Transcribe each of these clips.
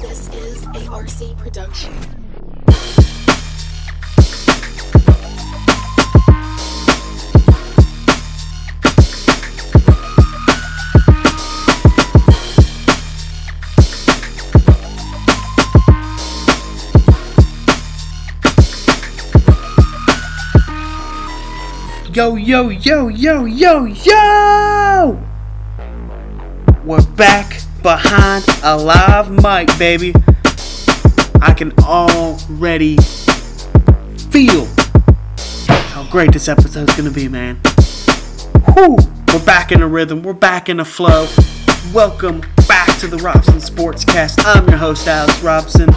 This is ARC production. Yo, yo, yo, yo, yo, yo! Back behind a live mic, baby. I can already feel how great this episode's gonna be, man. Whew! We're back in the rhythm, we're back in the flow. Welcome back to the Robson Sportscast. I'm your host, Alex Robson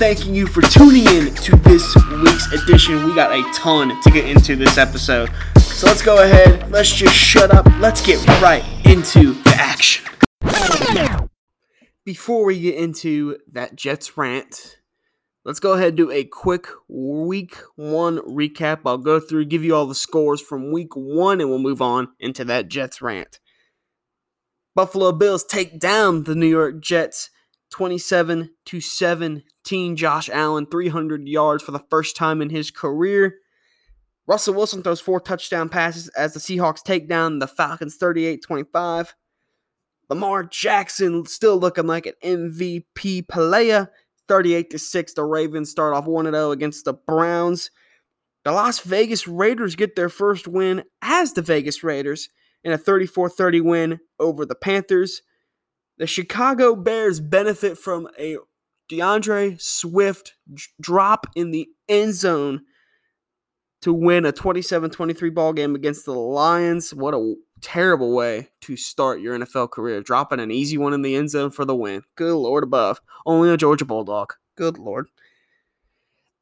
thanking you for tuning in to this week's edition. We got a ton to get into this episode. So let's go ahead, let's just shut up, let's get right into the action. Before we get into that Jets rant, let's go ahead and do a quick week one recap. I'll go through, give you all the scores from week one, and we'll move on into that Jets rant. Buffalo Bills take down the New York Jets 27 to 17. Josh Allen 300 yards for the first time in his career. Russell Wilson throws four touchdown passes as the Seahawks take down the Falcons 38-25. Lamar Jackson still looking like an MVP player. 38 to 6 the Ravens start off 1-0 against the Browns. The Las Vegas Raiders get their first win as the Vegas Raiders in a 34-30 win over the Panthers. The Chicago Bears benefit from a D'Andre Swift drop in the end zone to win a 27-23 ball game against the Lions. What a terrible way to start your NFL career, dropping an easy one in the end zone for the win. Good lord above. Only a Georgia Bulldog. Good lord.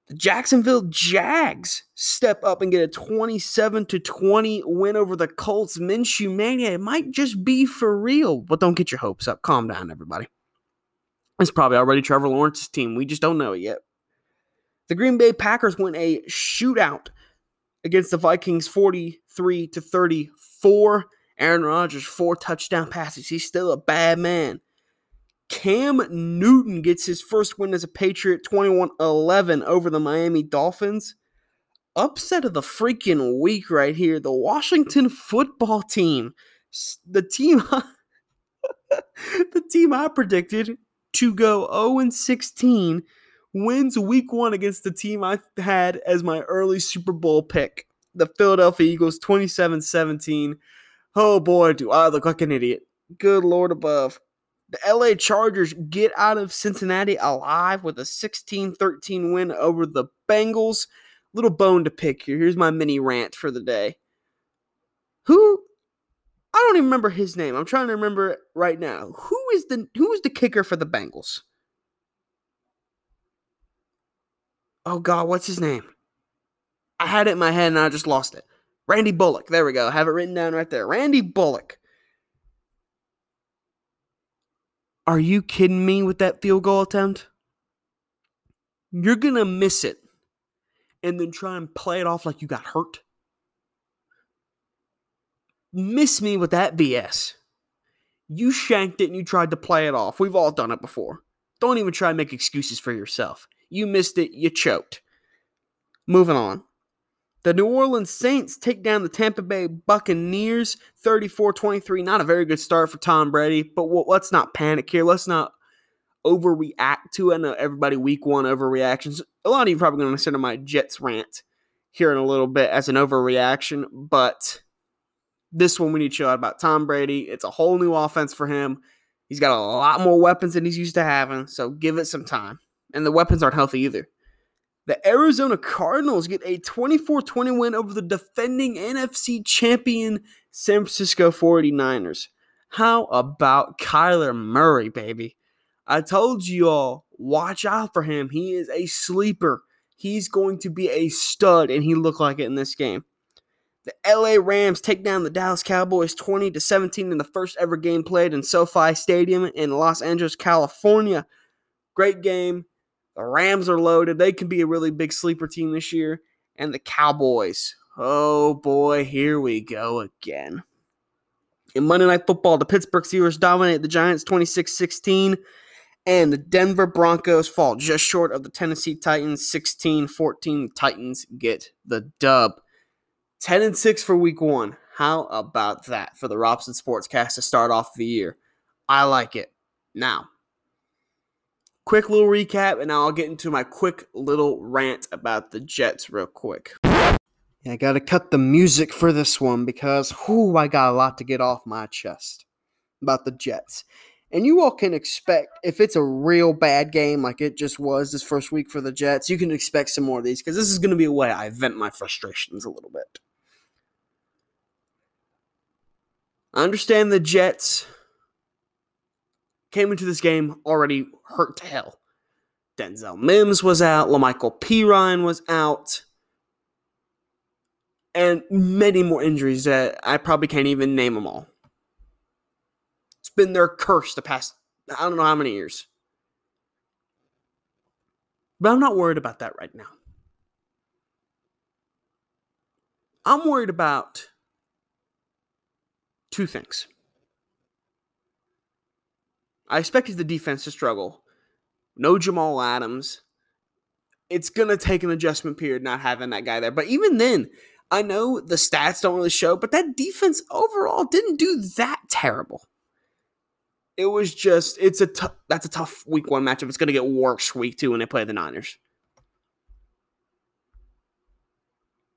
The Jacksonville Jags step up and get a 27 to 20 win over the Colts. Minshew Mania. It might just be for real, but don't get your hopes up. Calm down, everybody. It's probably already Trevor Lawrence's team. We just don't know it yet. The Green Bay Packers win a shootout against the Vikings 43 to 34. Aaron Rodgers, four touchdown passes. He's still a bad man. Cam Newton gets his first win as a Patriot 21 11 over the Miami Dolphins. Upset of the freaking week right here. The Washington football team. The team the team I predicted to go 0 16 wins week 1 against the team I had as my early Super Bowl pick. The Philadelphia Eagles 27-17. Oh boy, do I look like an idiot. Good lord above. The LA Chargers get out of Cincinnati alive with a 16 13 win over the Bengals. Little bone to pick here. Here's my mini rant for the day. Who I don't even remember his name. I'm trying to remember it right now. Who is the who is the kicker for the Bengals? Oh god, what's his name? I had it in my head and I just lost it. Randy Bullock. There we go. Have it written down right there. Randy Bullock. Are you kidding me with that field goal attempt? You're going to miss it and then try and play it off like you got hurt. Miss me with that BS. You shanked it and you tried to play it off. We've all done it before. Don't even try and make excuses for yourself. You missed it, you choked. Moving on. The New Orleans Saints take down the Tampa Bay Buccaneers 34 23. Not a very good start for Tom Brady, but let's not panic here. Let's not overreact to it. I know everybody week one overreactions. A lot of you probably going to consider my Jets rant here in a little bit as an overreaction, but this one we need to show out about Tom Brady. It's a whole new offense for him. He's got a lot more weapons than he's used to having, so give it some time. And the weapons aren't healthy either. The Arizona Cardinals get a 24 20 win over the defending NFC champion San Francisco 49ers. How about Kyler Murray, baby? I told you all, watch out for him. He is a sleeper. He's going to be a stud, and he looked like it in this game. The LA Rams take down the Dallas Cowboys 20 to 17 in the first ever game played in SoFi Stadium in Los Angeles, California. Great game. The Rams are loaded. They can be a really big sleeper team this year. And the Cowboys. Oh boy, here we go again. In Monday Night Football, the Pittsburgh Steelers dominate the Giants 26 16, and the Denver Broncos fall just short of the Tennessee Titans 16 14. Titans get the dub. 10 and 6 for week one. How about that for the Robson Sportscast to start off the year? I like it. Now, quick little recap, and now I'll get into my quick little rant about the Jets real quick. Yeah, I gotta cut the music for this one because, whoo, I got a lot to get off my chest about the Jets. And you all can expect, if it's a real bad game like it just was this first week for the Jets, you can expect some more of these because this is going to be a way I vent my frustrations a little bit. I understand the Jets came into this game already hurt to hell. Denzel Mims was out, La'Mical Perine was out, and many more injuries that I probably can't even name them all. It's been their curse the past I don't know how many years. But I'm not worried about that right now. I'm worried about two things. I expected the defense to struggle. No Jamal Adams. It's going to take an adjustment period not having that guy there. But even then, I know the stats don't really show, but that defense overall didn't do that terrible. It was just it's a t- that's a tough week one matchup. It's going to get worse week two when they play the Niners.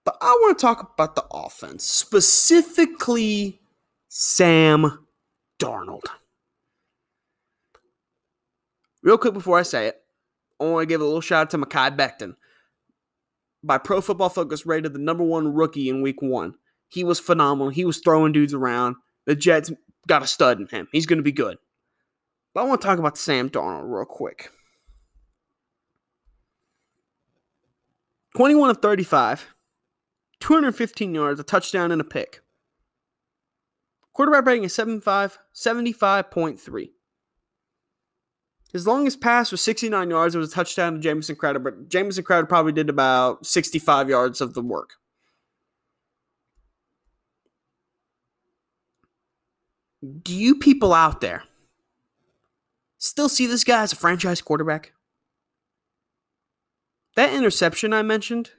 But I want to talk about the offense, specifically Sam Darnold. Real quick before I say it, I want to give a little shout out to Mekhi Becton. By Pro Football Focus, rated the number one rookie in week one. He was phenomenal. He was throwing dudes around. The Jets got a stud in him. He's going to be good. But I want to talk about Sam Darnold real quick. 21 of 35, 215 yards, a touchdown, and a pick. Quarterback rating is 75, 75.3. His longest pass was 69 yards. It was a touchdown to Jamison Crowder, but Jamison Crowder probably did about 65 yards of the work. Do you people out there still see this guy as a franchise quarterback? That interception I mentioned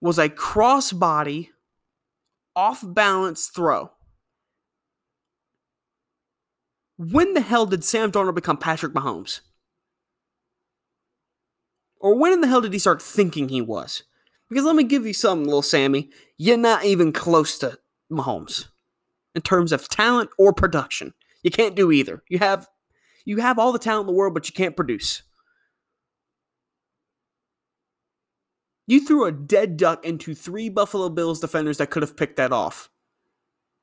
was a crossbody, off balance throw when the hell did Sam Darnold become Patrick Mahomes? Or when in the hell did he start thinking he was? Because let me give you something, little Sammy. You're not even close to Mahomes in terms of talent or production. You can't do either. You have you have all the talent in the world, but you can't produce. You threw a dead duck into three Buffalo Bills defenders that could have picked that off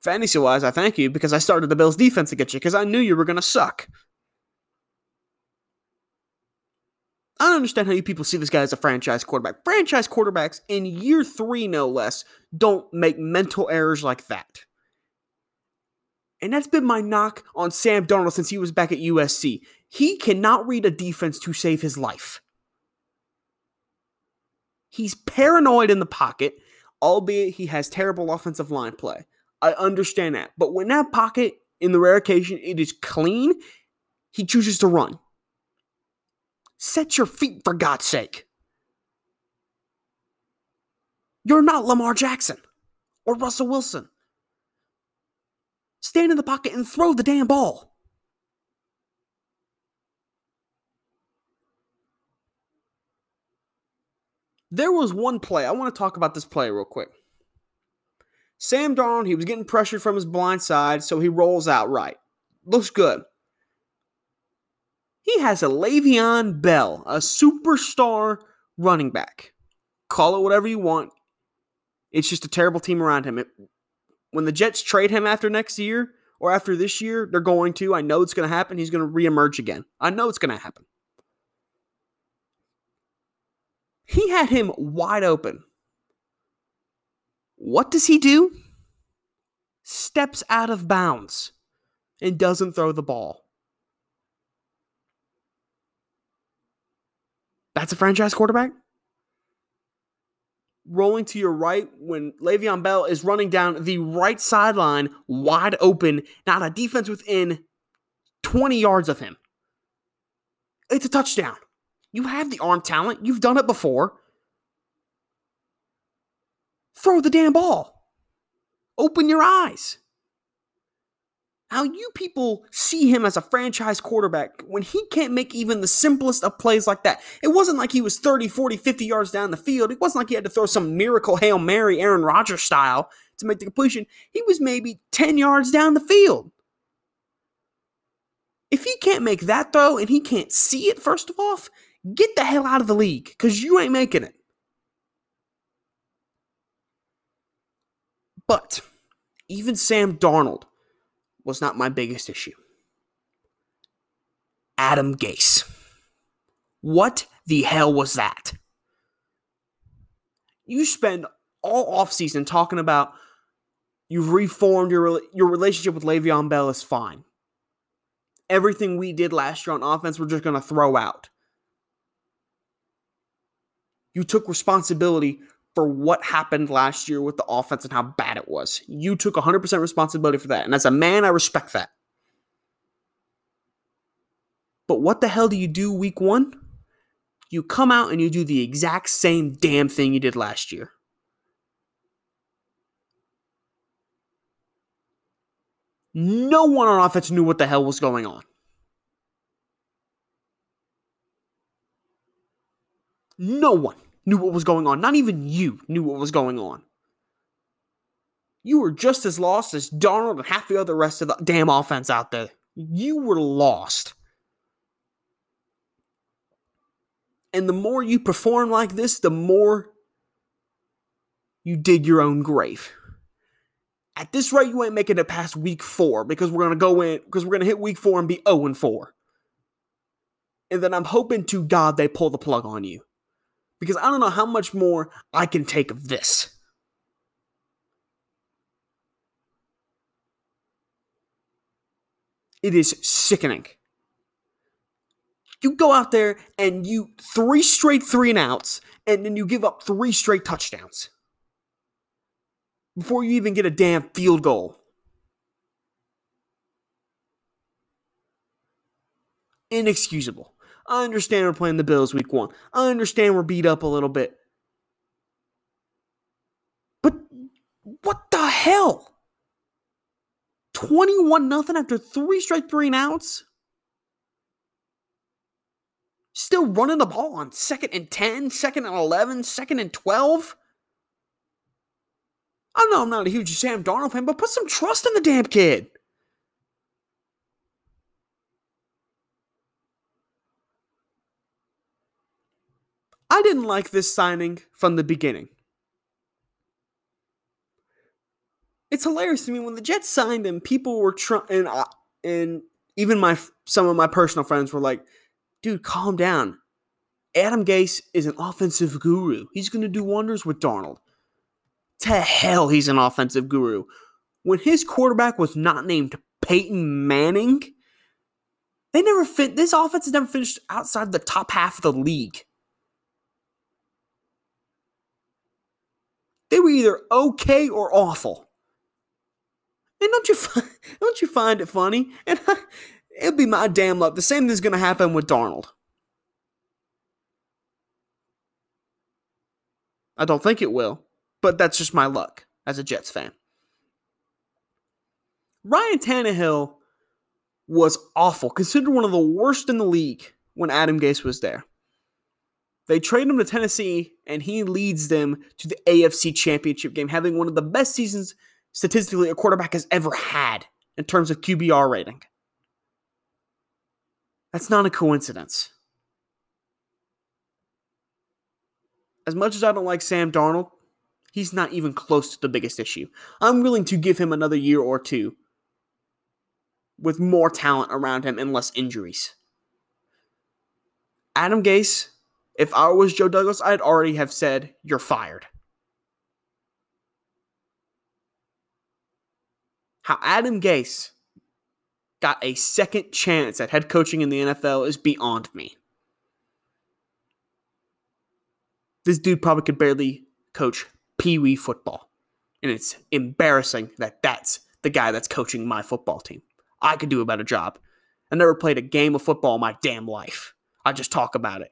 fantasy wise, I thank you because I started the Bills defense against you because I knew you were going to suck. I don't understand how you people see this guy as a franchise quarterback. Franchise quarterbacks in year three, no less, don't make mental errors like that. And that's been my knock on Sam Darnold since he was back at USC. He cannot read a defense to save his life. He's paranoid in the pocket, albeit he has terrible offensive line play. I understand that. But when that pocket, in the rare occasion, it is clean, he chooses to run. Set your feet for God's sake. You're not Lamar Jackson or Russell Wilson. Stand in the pocket and throw the damn ball. There was one play. I want to talk about this play real quick. Sam Darnold, he was getting pressured from his blind side, so he rolls out right. Looks good. He has a Le'Veon Bell, a superstar running back. Call it whatever you want. It's just a terrible team around him. It, when the Jets trade him after next year or after this year, they're going to. I know it's going to happen. He's going to reemerge again. I know it's going to happen. He had him wide open what does he do? Steps out of bounds and doesn't throw the ball. That's a franchise quarterback? rolling to your right when Le'Veon Bell is running down the right sideline wide open, not a defense within 20 yards of him. It's a touchdown. You have the arm talent. You've done it before. Throw the damn ball. Open your eyes. How you people see him as a franchise quarterback when he can't make even the simplest of plays like that. It wasn't like he was 30, 40, 50 yards down the field. It wasn't like he had to throw some miracle Hail Mary Aaron Rodgers style to make the completion. He was maybe 10 yards down the field. If he can't make that throw and he can't see it, first of all, get the hell out of the league because you ain't making it. But even Sam Darnold was not my biggest issue. Adam Gase. What the hell was that? You spend all offseason talking about you've reformed your your relationship with Le'Veon Bell is fine. Everything we did last year on offense, we're just going to throw out. You took responsibility for what happened last year with the offense and how bad it was. You took 100% responsibility for that. And as a man, I respect that. But what the hell do you do week one? You come out and you do the exact same damn thing you did last year. No one on offense knew what the hell was going on. No one knew what was going on. Not even you knew what was going on. You were just as lost as Darnold and half the other rest of the damn offense out there. You were lost. And the more you perform like this, the more you dig your own grave. At this rate, you ain't making it past week four because we're gonna go in because we're gonna hit week four and be 0 and 4. And then I'm hoping to God they pull the plug on you because I don't know how much more I can take of this. It is sickening. You go out there and you three straight three and outs, and then you give up three straight touchdowns before you even get a damn field goal. Inexcusable. I understand we're playing the Bills week one. I understand we're beat up a little bit. But what the hell? 21 nothing after three straight three and outs? Still running the ball on second and 10, second and 11, second and 12? I know I'm not a huge Sam Darnold fan, but put some trust in the damn kid. I didn't like this signing from the beginning. It's hilarious to me when the Jets signed him. People were trying, and, and even my some of my personal friends were like, "Dude, calm down. Adam Gase is an offensive guru. He's going to do wonders with Darnold." To hell, he's an offensive guru. When his quarterback was not named Peyton Manning, they never fit. This offense has never finished outside the top half of the league. They were either okay or awful. And don't you find, don't you find it funny? And I, it'll be my damn luck. The same thing's going to happen with Darnold. I don't think it will, but that's just my luck as a Jets fan. Ryan Tannehill was awful, considered one of the worst in the league when Adam Gase was there. They trade him to Tennessee, and he leads them to the AFC Championship game, having one of the best seasons statistically a quarterback has ever had in terms of QBR rating. That's not a coincidence. As much as I don't like Sam Darnold, he's not even close to the biggest issue. I'm willing to give him another year or two with more talent around him and less injuries. Adam Gase if I was Joe Douglas, I'd already have said, You're fired. How Adam Gase got a second chance at head coaching in the NFL is beyond me. This dude probably could barely coach Pee Wee football. And it's embarrassing that that's the guy that's coaching my football team. I could do a better job. I never played a game of football in my damn life. I just talk about it.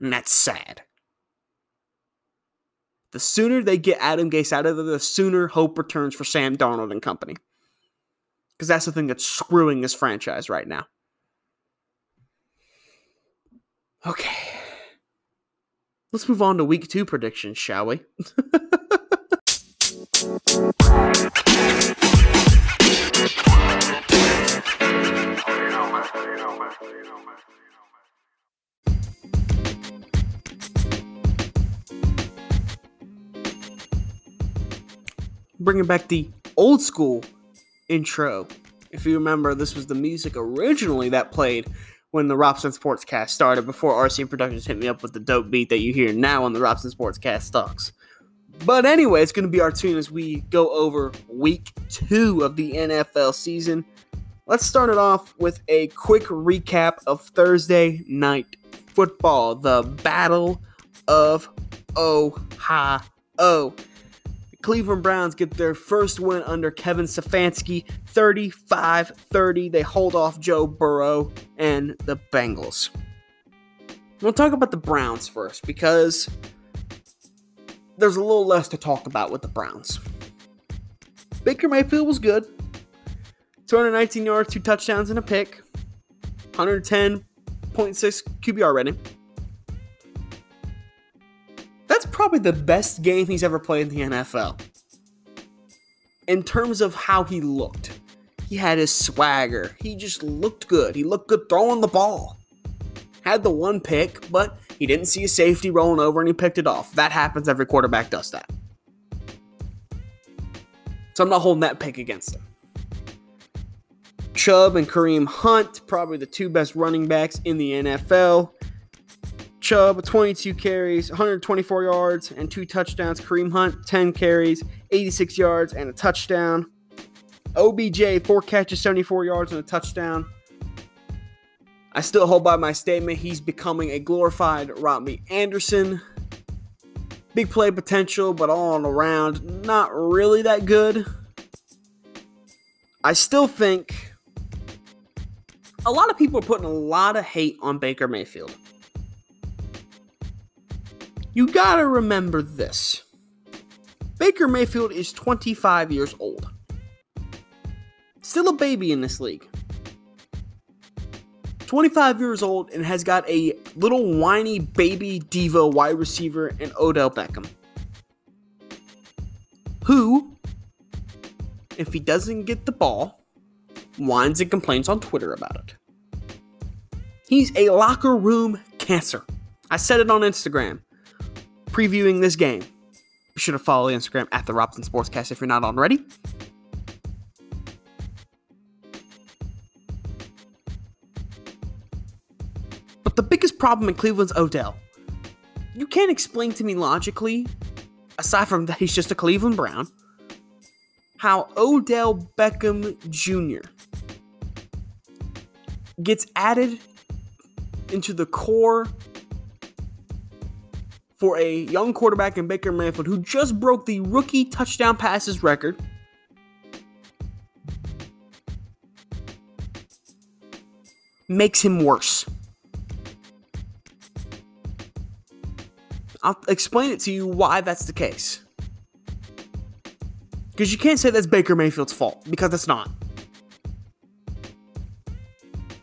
And that's sad. The sooner they get Adam Gase out of there, the sooner hope returns for Sam Darnold and company. Because that's the thing that's screwing this franchise right now. Okay. Let's move on to week two predictions, shall we? Bringing back the old school intro. If you remember, this was the music originally that played when the Robson Sportscast started before RC Productions hit me up with the dope beat that you hear now on the Robson Sportscast stocks. But anyway, it's going to be our tune as we go over week two of the NFL season. Let's start it off with a quick recap of Thursday night football, the Battle of Ohio. Cleveland Browns get their first win under Kevin Stefanski, 35 30. They hold off Joe Burrow and the Bengals. We'll talk about the Browns first because there's a little less to talk about with the Browns. Baker Mayfield was good 219 yards, two touchdowns, and a pick, 110.6 QBR rating. That's probably the best game he's ever played in the NFL. In terms of how he looked, he had his swagger. He just looked good. He looked good throwing the ball. Had the one pick, but he didn't see a safety rolling over and he picked it off. That happens. Every quarterback does that. So I'm not holding that pick against him. Chubb and Kareem Hunt, probably the two best running backs in the NFL. Chubb, 22 carries, 124 yards, and two touchdowns. Kareem Hunt, 10 carries, 86 yards, and a touchdown. OBJ, four catches, 74 yards, and a touchdown. I still hold by my statement. He's becoming a glorified Robby Anderson. Big play potential, but all around, not really that good. I still think a lot of people are putting a lot of hate on Baker Mayfield you gotta remember this Baker Mayfield is 25 years old. Still a baby in this league. 25 years old and has got a little whiny baby diva wide receiver in Odell Beckham. Who, if he doesn't get the ball, whines and complains on Twitter about it. He's a locker room cancer. I said it on Instagram previewing this game. Be sure to follow Instagram at the Robson Sportscast if you're not already. But the biggest problem in Cleveland's Odell. You can't explain to me logically, aside from that he's just a Cleveland Brown, how Odell Beckham Jr. gets added into the core for a young quarterback in Baker Mayfield who just broke the rookie touchdown passes record. Makes him worse. I'll explain it to you why that's the case. Because you can't say that's Baker Mayfield's fault, because it's not.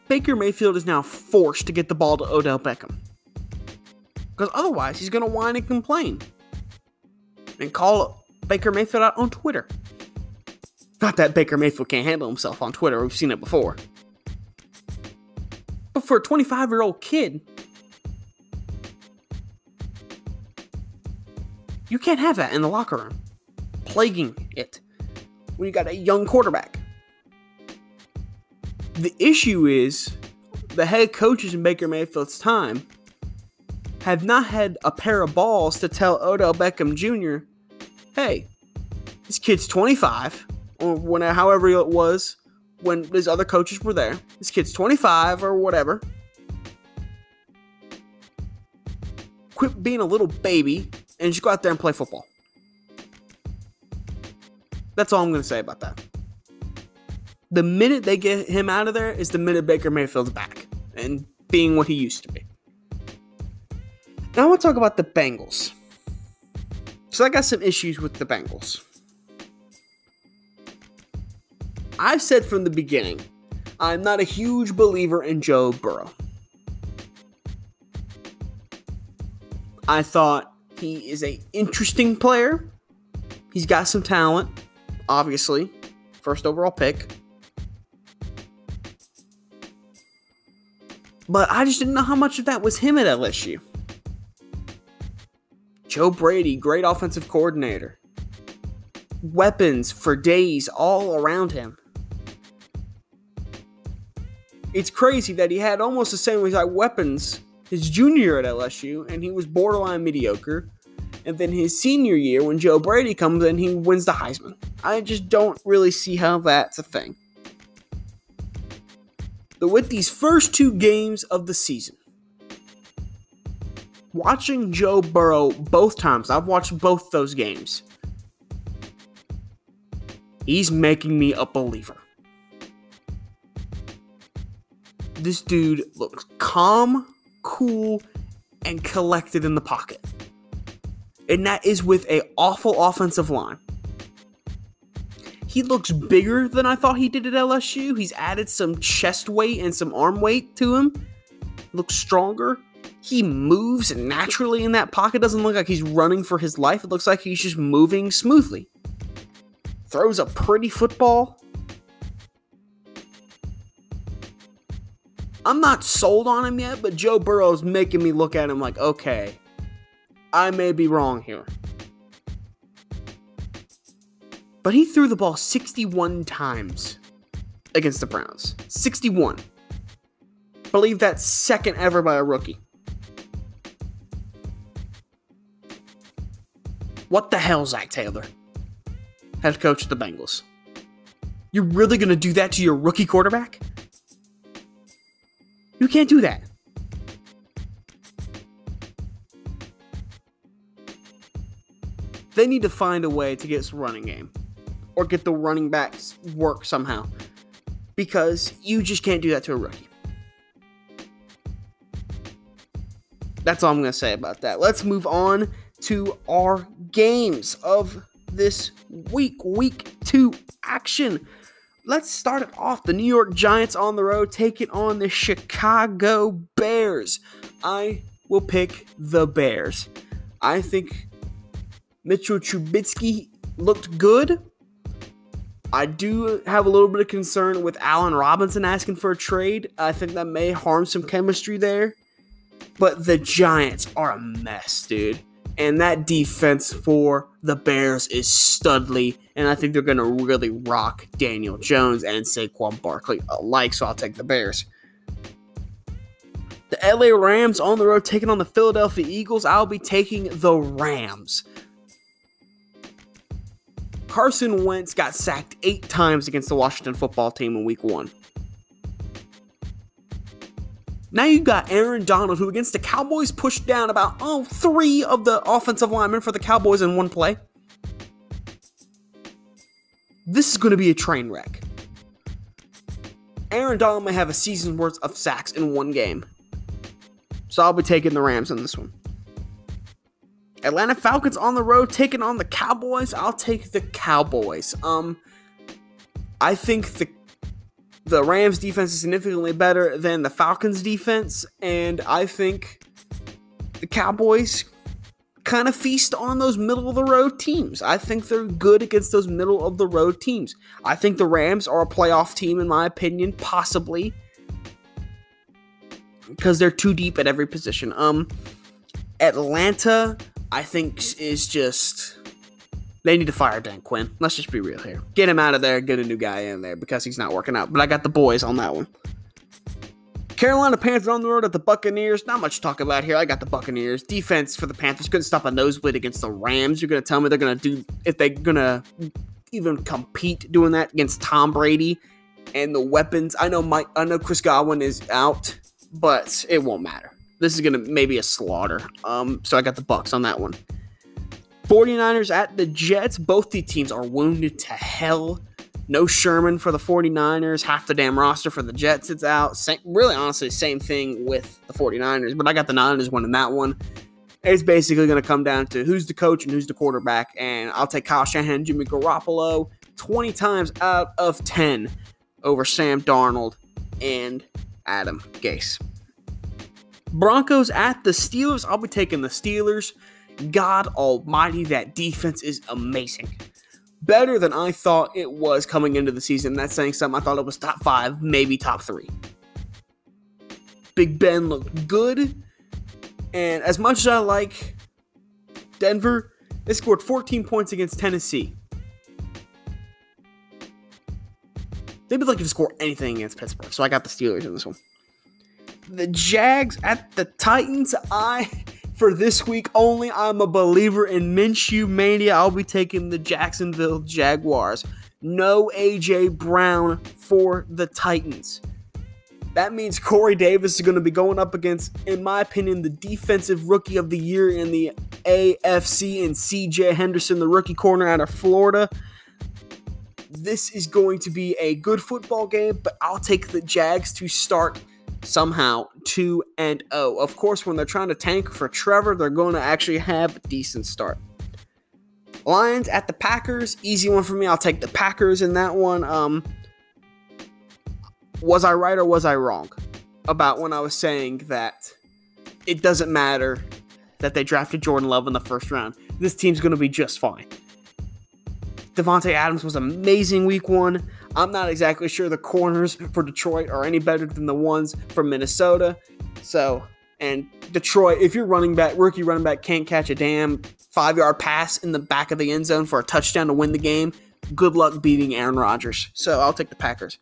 Baker Mayfield is now forced to get the ball to Odell Beckham. Because otherwise, he's going to whine and complain. And call Baker Mayfield out on Twitter. Not that Baker Mayfield can't handle himself on Twitter, we've seen it before. But for a 25 year old kid, you can't have that in the locker room, plaguing it when you got a young quarterback. The issue is the head coaches in Baker Mayfield's time have not had a pair of balls to tell Odell Beckham Jr., hey, this kid's 25, or whenever, however it was when his other coaches were there. This kid's 25 or whatever. quit being a little baby and just go out there and play football. That's all I'm going to say about that. The minute they get him out of there is the minute Baker Mayfield's back and being what he used to be. Now I want to talk about the Bengals. So I got some issues with the Bengals. I've said from the beginning, I'm not a huge believer in Joe Burrow. I thought he is a interesting player. He's got some talent, obviously. First overall pick. But I just didn't know how much of that was him at LSU. Joe Brady, great offensive coordinator. Weapons for days all around him. It's crazy that he had almost the same exact weapons his junior at LSU, and he was borderline mediocre. And then his senior year, when Joe Brady comes in, he wins the Heisman. I just don't really see how that's a thing. But with these first two games of the season, watching Joe Burrow both times, I've watched both those games. He's making me a believer. This dude looks calm, cool, and collected in the pocket. And that is with a awful offensive line. He looks bigger than I thought he did at LSU. He's added some chest weight and some arm weight to him. Looks stronger. He moves naturally in that pocket. Doesn't look like he's running for his life. It looks like he's just moving smoothly. Throws a pretty football. I'm not sold on him yet, but Joe Burrow's making me look at him like, okay, I may be wrong here. But he threw the ball 61 times against the Browns. 61. believe that's second ever by a rookie. What the hell, Zac Taylor? Head coach of the Bengals. You're really going to do that to your rookie quarterback? You can't do that. They need to find a way to get some running game or get the running backs work somehow because you just can't do that to a rookie. That's all I'm going to say about that. Let's move on to our games of this week, week two action. Let's start it off. The New York Giants on the road taking on the Chicago Bears. I will pick the Bears. I think Mitchell Trubisky looked good. I do have a little bit of concern with Allen Robinson asking for a trade. I think that may harm some chemistry there. But the Giants are a mess, dude. And that defense for the Bears is studly. And I think they're going to really rock Daniel Jones and Saquon Barkley alike. So I'll take the Bears. The LA Rams on the road taking on the Philadelphia Eagles. I'll be taking the Rams. Carson Wentz got sacked eight times against the Washington football team in week one. Now you got Aaron Donald, who against the Cowboys pushed down about oh three of the offensive linemen for the Cowboys in one play. This is going to be a train wreck. Aaron Donald may have a season's worth of sacks in one game. So I'll be taking the Rams in this one. Atlanta Falcons on the road taking on the Cowboys. I'll take the Cowboys. Um I think the the Rams defense is significantly better than the Falcons defense, and I think the Cowboys kind of feast on those middle of the road teams. I think they're good against those middle of the road teams. I think the Rams are a playoff team, in my opinion, possibly because they're too deep at every position. Um, Atlanta, I think, is just they need to fire Dan Quinn. Let's just be real here. Get him out of there, get a new guy in there because he's not working out. But I got the boys on that one. Carolina Panthers on the road at the Buccaneers. Not much to talk about here. I got the Buccaneers. Defense for the Panthers couldn't stop a nosebleed against the Rams. You're going to tell me they're going to do, if they're going to even compete doing that against Tom Brady and the weapons. I know Mike, I know Chris Godwin is out, but it won't matter. this is gonna maybe a slaughter. Um, so I got the Bucks on that one. 49ers at the Jets. Both the teams are wounded to hell. No Sherman for the 49ers. Half the damn roster for the Jets. It's out. Same, really, honestly, same thing with the 49ers. But I got the Niners winning that one. It's basically going to come down to who's the coach and who's the quarterback. And I'll take Kyle Shanahan, Jimmy Garoppolo 20 times out of 10 over Sam Darnold and Adam Gase. Broncos at the Steelers. I'll be taking the Steelers. God almighty, that defense is amazing. Better than I thought it was coming into the season. That's saying something. I thought it was top five, maybe top three. Big Ben looked good. And as much as I like Denver, they scored 14 points against Tennessee. They'd be lucky to score anything against Pittsburgh. So I got the Steelers in this one. The Jags at the Titans. I, for this week only, I'm a believer in Minshew Mania. I'll be taking the Jacksonville Jaguars. No AJ Brown for the Titans. That means Corey Davis is going to be going up against, in my opinion, the defensive rookie of the year in the AFC and CJ Henderson, the rookie corner out of Florida. This is going to be a good football game, but I'll take the Jags to start somehow 2 and 0. Of course, when they're trying to tank for Trevor, they're going to actually have a decent start. Lions at the Packers, easy one for me. I'll take the Packers in that one. Um, was I right or was I wrong about when I was saying that it doesn't matter that they drafted Jordan Love in the first round? This team's going to be just fine. Davante Adams was amazing week one. I'm not exactly sure the corners for Detroit are any better than the ones from Minnesota. So, and Detroit, if your running back, rookie running back, can't catch a damn five yard pass in the back of the end zone for a touchdown to win the game, good luck beating Aaron Rodgers. So I'll take the Packers.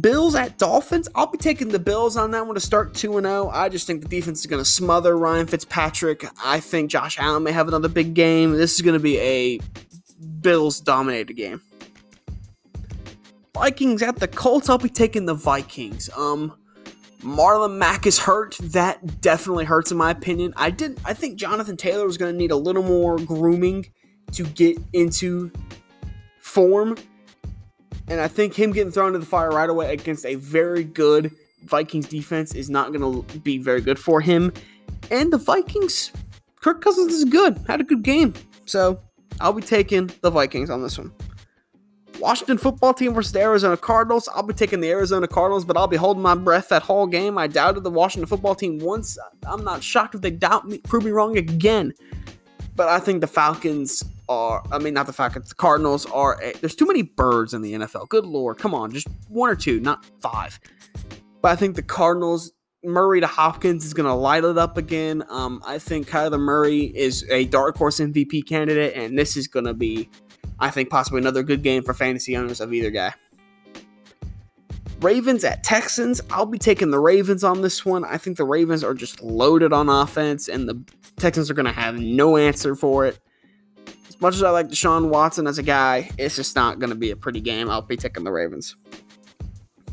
Bills at Dolphins. I'll be taking the Bills on that one to start 2 0. I just think the defense is going to smother Ryan Fitzpatrick. I think Josh Allen may have another big game. This is going to be a Bills dominated game. Vikings at the Colts. I'll be taking the Vikings. Um, Marlon Mack is hurt. That definitely hurts in my opinion. I did. I think Jonathan Taylor was going to need a little more grooming to get into form, and I think him getting thrown into the fire right away against a very good Vikings defense is not going to be very good for him. And the Vikings, Kirk Cousins is good. Had a good game, so I'll be taking the Vikings on this one. Washington football team versus the Arizona Cardinals. I'll be taking the Arizona Cardinals, but I'll be holding my breath that whole game. I doubted the Washington football team once. I'm not shocked if they doubt me, prove me wrong again. But I think the Falcons are, I mean, not the Falcons, the Cardinals are, a, there's too many birds in the NFL. Good Lord. Come on, just one or two, not five. But I think the Cardinals, Murray to Hopkins is going to light it up again. Um, I think Kyler Murray is a dark horse MVP candidate, and this is going to be I think possibly another good game for fantasy owners of either guy. Ravens at Texans. I'll be taking the Ravens on this one. I think the Ravens are just loaded on offense, and the Texans are going to have no answer for it. As much as I like Deshaun Watson as a guy, it's just not going to be a pretty game. I'll be taking the Ravens.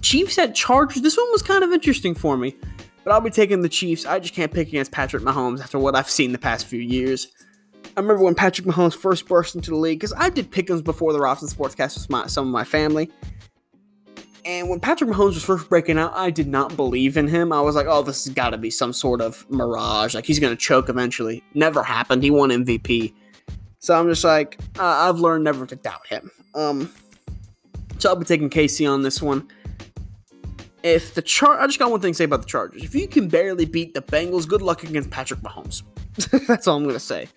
Chiefs at Chargers. This one was kind of interesting for me, but I'll be taking the Chiefs. I just can't pick against Patrick Mahomes after what I've seen the past few years. I remember when Patrick Mahomes first burst into the league because I did pick'ems before the Robson Sportscast with my, some of my family. And when Patrick Mahomes was first breaking out, I did not believe in him. I was like, oh, this has got to be some sort of mirage. Like, he's going to choke eventually. Never happened. He won MVP. So I'm just like, uh, I've learned never to doubt him. Um, so I'll be taking KC on this one. If the chart, I just got one thing to say about the Chargers. If you can barely beat the Bengals, good luck against Patrick Mahomes. That's all I'm to say.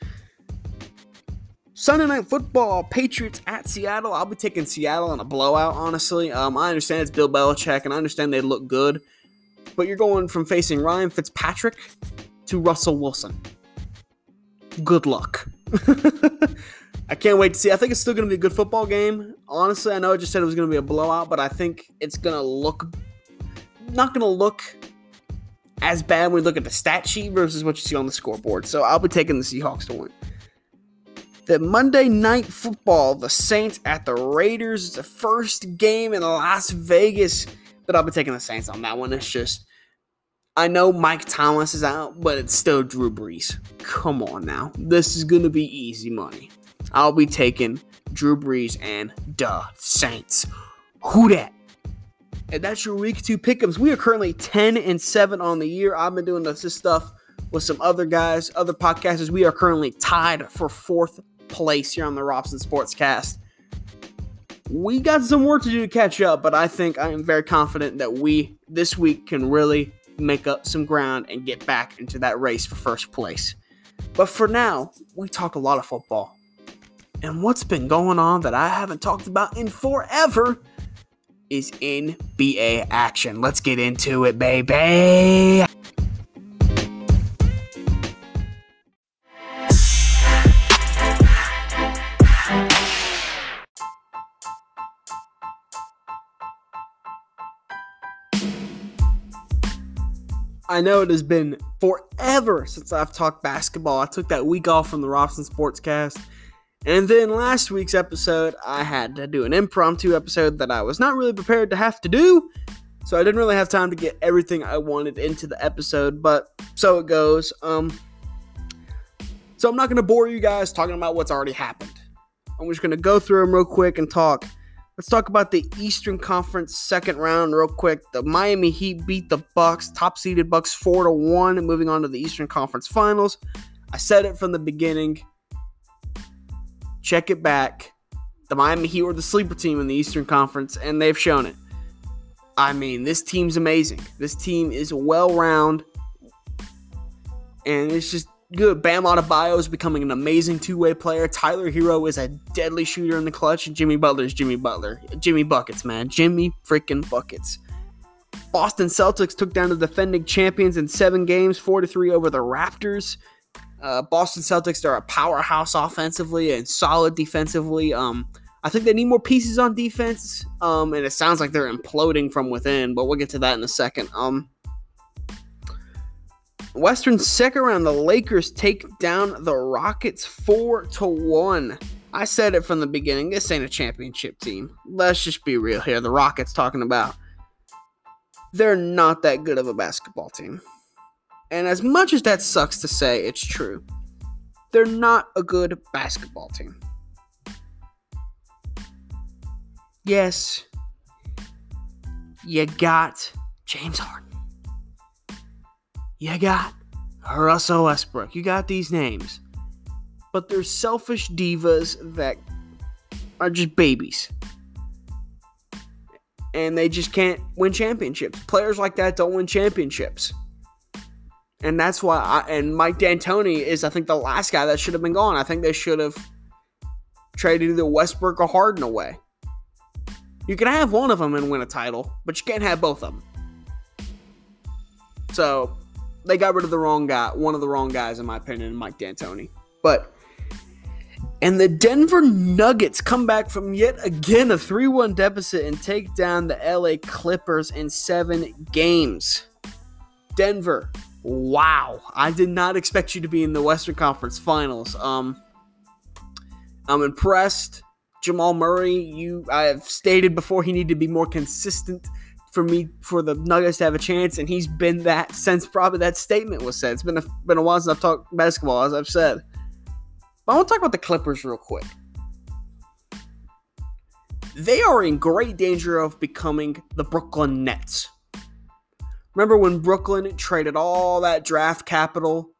Sunday night football, Patriots at Seattle. I'll be taking Seattle in a blowout, honestly. Um, I understand it's Bill Belichick, and I understand they look good, but you're going from facing Ryan Fitzpatrick to Russell Wilson. Good luck. I can't wait to see. I think it's still going to be a good football game. Honestly, I know I just said it was going to be a blowout, but I think it's going to look not going to look as bad when we look at the stat sheet versus what you see on the scoreboard. So I'll be taking the Seahawks to win The Monday Night Football, the Saints at the Raiders. It's the first game in Las Vegas, but I'll be taking the Saints on that one. It's just, I know Mike Thomas is out, but it's still Drew Brees. Come on now. This is going to be easy money. I'll be taking Drew Brees and the Saints. Who dat? And that's your week two pick-ems. We are currently 10 and 7 on the year. I've been doing this, this stuff with some other guys, other podcasters. We are currently tied for fourth place here on the Robson Sportscast. We got some work to do to catch up, but I think I am very confident that we this week can really make up some ground and get back into that race for first place. But for now, we talk a lot of football. And what's been going on that I haven't talked about in forever is NBA action. Let's get into it, baby. I know it has been forever since I've talked basketball. I took that week off from the Robson Sportscast. And then last week's episode, I had to do an impromptu episode that I was not really prepared to have to do. So I didn't really have time to get everything I wanted into the episode, but so it goes. Um so I'm not going to bore you guys talking about what's already happened. I'm just going to go through them real quick and talk Let's talk about the Eastern Conference second round real quick. The Miami Heat beat the Bucks, top seeded Bucks 4 to 1 and moving on to the Eastern Conference Finals. I said it from the beginning. Check it back. The Miami Heat were the sleeper team in the Eastern Conference and they've shown it. I mean, this team's amazing. This team is well round and it's just good. Bam Adebayo is becoming an amazing two-way player. Tyler Herro is a deadly shooter in the clutch, and Jimmy Butler is Jimmy Butler. Jimmy buckets, man. Jimmy freaking buckets. Boston Celtics took down the defending champions in seven games, four to three over the Raptors. Uh, Boston Celtics are a powerhouse offensively and solid defensively. Um, I think they need more pieces on defense. Um, and it sounds like they're imploding from within, but we'll get to that in a second. Um, Western second round, the Lakers take down the Rockets 4 to 1. I said it from the beginning. This ain't a championship team. Let's just be real here. The Rockets talking about they're not that good of a basketball team. And as much as that sucks to say, it's true. They're not a good basketball team. Yes, you got James Harden. You got Russell Westbrook. You got these names. But they're selfish divas that are just babies. And they just can't win championships. Players like that don't win championships. And that's why I, and Mike D'Antoni is I think the last guy that should have been gone. I think they should have traded either Westbrook or Harden away. You can have one of them and win a title, but you can't have both of them. So they got rid of the wrong guy, one of the wrong guys, in my opinion, Mike D'Antoni. But and the Denver Nuggets come back from yet again a 3 1 deficit and take down the LA Clippers in seven games. Denver, wow. I did not expect you to be in the Western Conference Finals. Um, I'm impressed. Jamal Murray, you I have stated before he needed to be more consistent for me for the Nuggets to have a chance, and he's been that since probably that statement was said. It's been a, been a while since I've talked basketball, as I've said. But I want to talk about the Clippers real quick. They are in great danger of becoming the Brooklyn Nets. Remember when Brooklyn traded all that draft capital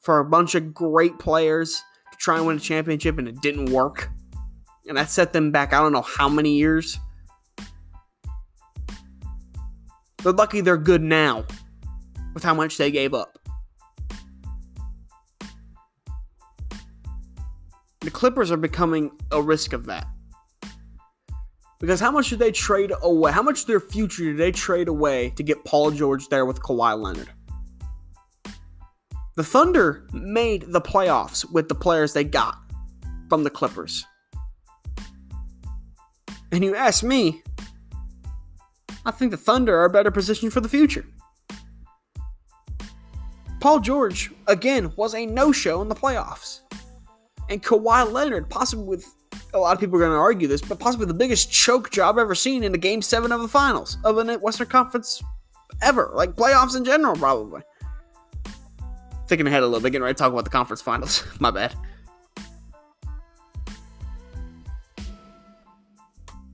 for a bunch of great players to try and win a championship and it didn't work? And that set them back, I don't know how many years. They're lucky they're good now with how much they gave up. The Clippers are becoming a risk of that. Because how much did they trade away? How much of their future did they trade away to get Paul George there with Kawhi Leonard? The Thunder made the playoffs with the players they got from the Clippers. And you ask me, I think the Thunder are better positioned for the future. Paul George, again, was a no show in the playoffs. And Kawhi Leonard, possibly with a lot of people are going to argue this, but possibly the biggest choke job ever seen in a game seven of the finals of a Western Conference ever, like playoffs in general, probably. Thinking ahead a little bit, getting ready to talk about the conference finals. My bad.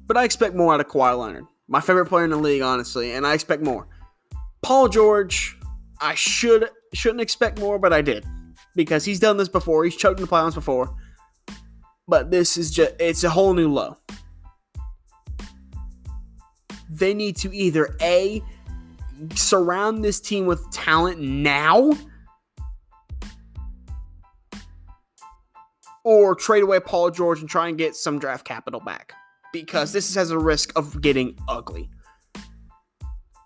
But I expect more out of Kawhi Leonard. My favorite player in the league, honestly, and I expect more. Paul George, I should shouldn't expect more, but I did. Because he's done this before. He's choked in the playoffs before. But this is just it's a whole new low. They need to either A surround this team with talent now or trade away Paul George and try and get some draft capital back because this has a risk of getting ugly.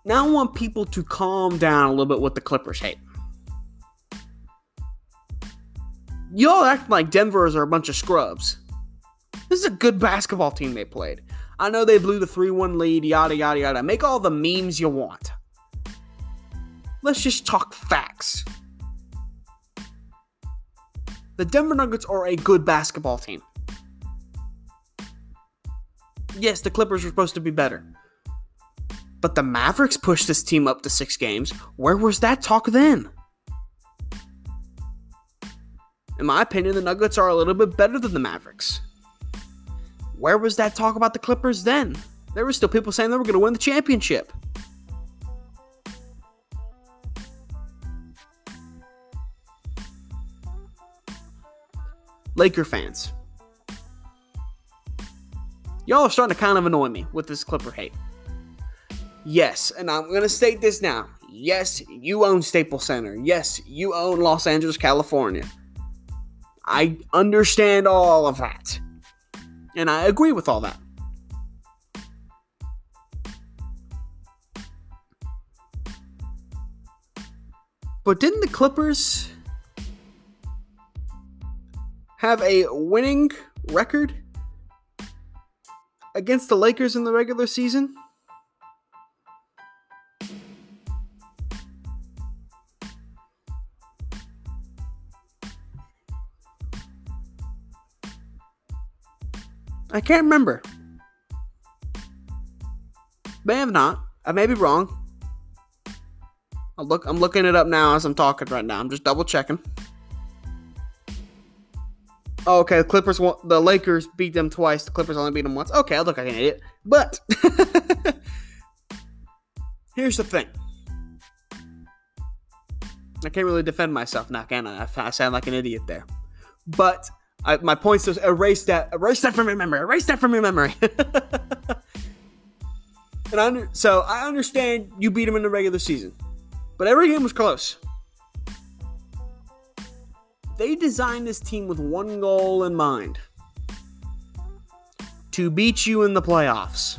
Now I want people to calm down a little bit with the Clippers hate. Y'all act like Denver's are a bunch of scrubs. This is a good basketball team they played. I know they blew the 3 1 lead, yada, yada, yada. Make all the memes you want. Let's just talk facts. The Denver Nuggets are a good basketball team. Yes, the Clippers were supposed to be better. But the Mavericks pushed this team up to six games. Where was that talk then? In my opinion, the Nuggets are a little bit better than the Mavericks. Where was that talk about the Clippers then? There were still people saying they were going to win the championship. Laker fans. Y'all are starting to kind of annoy me with this Clipper hate. Yes, and I'm going to state this now. Yes, you own Staples Center. Yes, you own Los Angeles, California. I understand all of that. And I agree with all that. But didn't the Clippers have a winning record against the Lakers in the regular season? I can't remember. May have not. I may be wrong. I'll look. I'm looking it up now as I'm talking right now. I'm just double checking. Oh, okay, the Clippers. The Lakers beat them twice. The Clippers only beat them once. Okay, I look like an idiot. But here's the thing. I can't really defend myself now, can I? I sound like an idiot there. But I, my points to erase that, erase that from your memory, erase that from your memory. and I, so I understand you beat them in the regular season, but every game was close. They designed this team with one goal in mind: to beat you in the playoffs.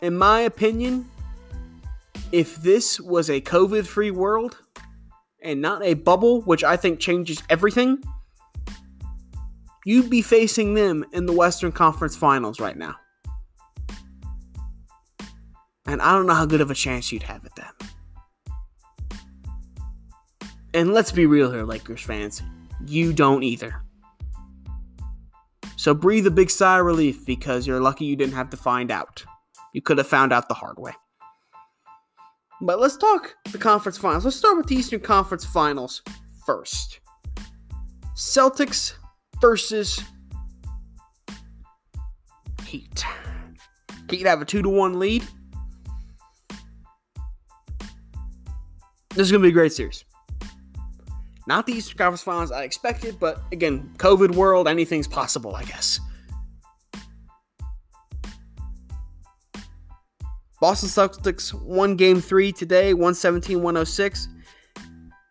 In my opinion, if this was a COVID-free world and not a bubble, which I think changes everything, you'd be facing them in the Western Conference Finals right now. And I don't know how good of a chance you'd have at that. And let's be real here, Lakers fans. You don't either. So breathe a big sigh of relief because you're lucky you didn't have to find out. You could have found out the hard way. But let's talk the conference finals. Let's start with the Eastern Conference Finals first. Celtics versus Heat. Heat have a 2 to 1 lead. This is going to be a great series. Not the Eastern Conference Finals I expected, but again, COVID world, anything's possible, I guess. Boston Celtics won game three today, 117 106.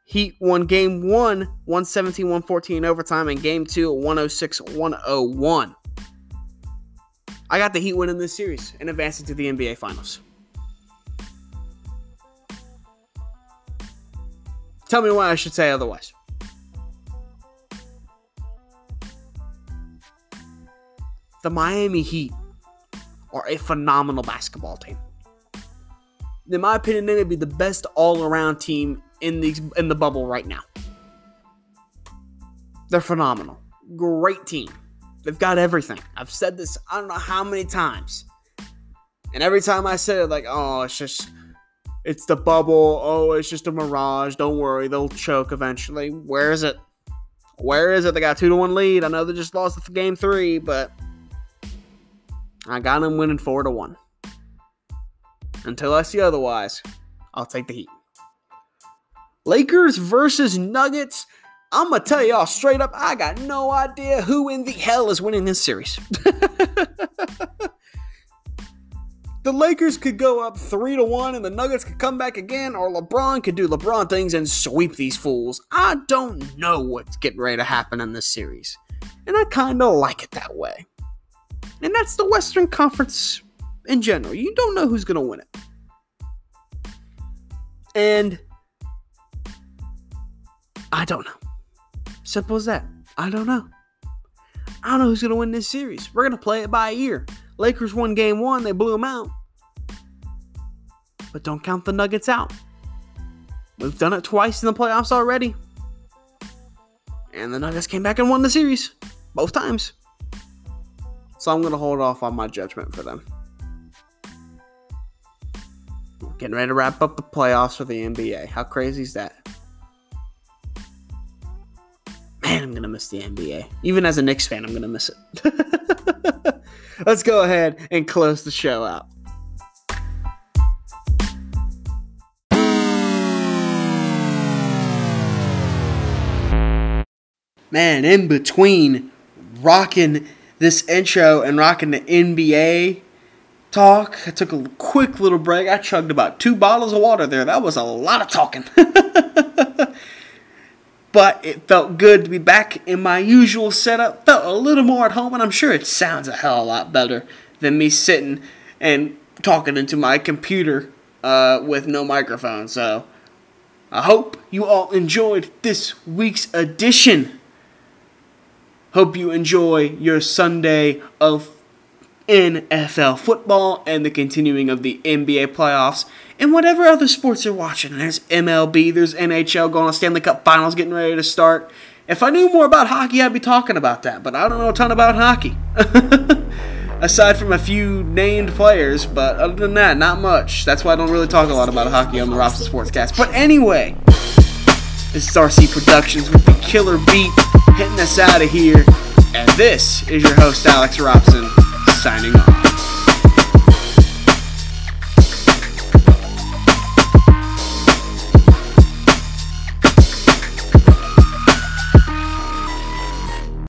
Heat won game one, 117 114 in overtime, and game two, 106 101. I got the Heat winning this series and advancing to the NBA Finals. Tell me why I should say otherwise. The Miami Heat are a phenomenal basketball team in my opinion, they'd be the best all-around team in the in the bubble right now. They're phenomenal. Great team. They've got everything. I've said this I don't know how many times. And every time I say it, like, oh, it's just, it's the bubble. Oh, it's just a mirage. Don't worry, they'll choke eventually. Where is it? Where is it? They got two to one lead. I know they just lost the game three, but I got them winning four to one. Until I see otherwise, I'll take the Heat. Lakers versus Nuggets. I'm gonna tell y'all straight up, I got no idea who in the hell is winning this series. the Lakers could go up three to one, and the Nuggets could come back again, or LeBron could do LeBron things and sweep these fools. I don't know what's getting ready to happen in this series, and I kind of like it that way. And that's the Western Conference in general. You don't know who's gonna win it, and I don't know. Simple as that. I don't know. I don't know who's going to win this series. We're going to play it by ear. Lakers won game one, they blew them out. But don't count the Nuggets out. We've done it twice in the playoffs already. And the Nuggets came back and won the series. Both times. So I'm going to hold off on my judgment for them. Getting ready to wrap up the playoffs for the NBA. How crazy is that? man, I'm gonna miss the NBA. Even as a Knicks fan, I'm gonna miss it. Let's go ahead and close the show out. Man, in between rocking this intro and rocking the NBA talk, I took a quick little break. I chugged about two bottles of water there. That was a lot of talking. but it felt good to be back in my usual setup. Felt a little more at home, and I'm sure it sounds a hell of a lot better than me sitting and talking into my computer uh, with no microphone. So I hope you all enjoyed this week's edition. Hope you enjoy your Sunday of NFL football and the continuing of the NBA playoffs and whatever other sports you're watching. There's MLB, there's NHL going on, Stanley Cup Finals getting ready to start. If I knew more about hockey, I'd be talking about that, but I don't know a ton about hockey. Aside from a few named players, but other than that, not much. That's why I don't really talk a lot about hockey on the Robson Sportscast. But anyway, this is RC Productions with the killer beat hitting us out of here. And this is your host, Alex Robson, signing off.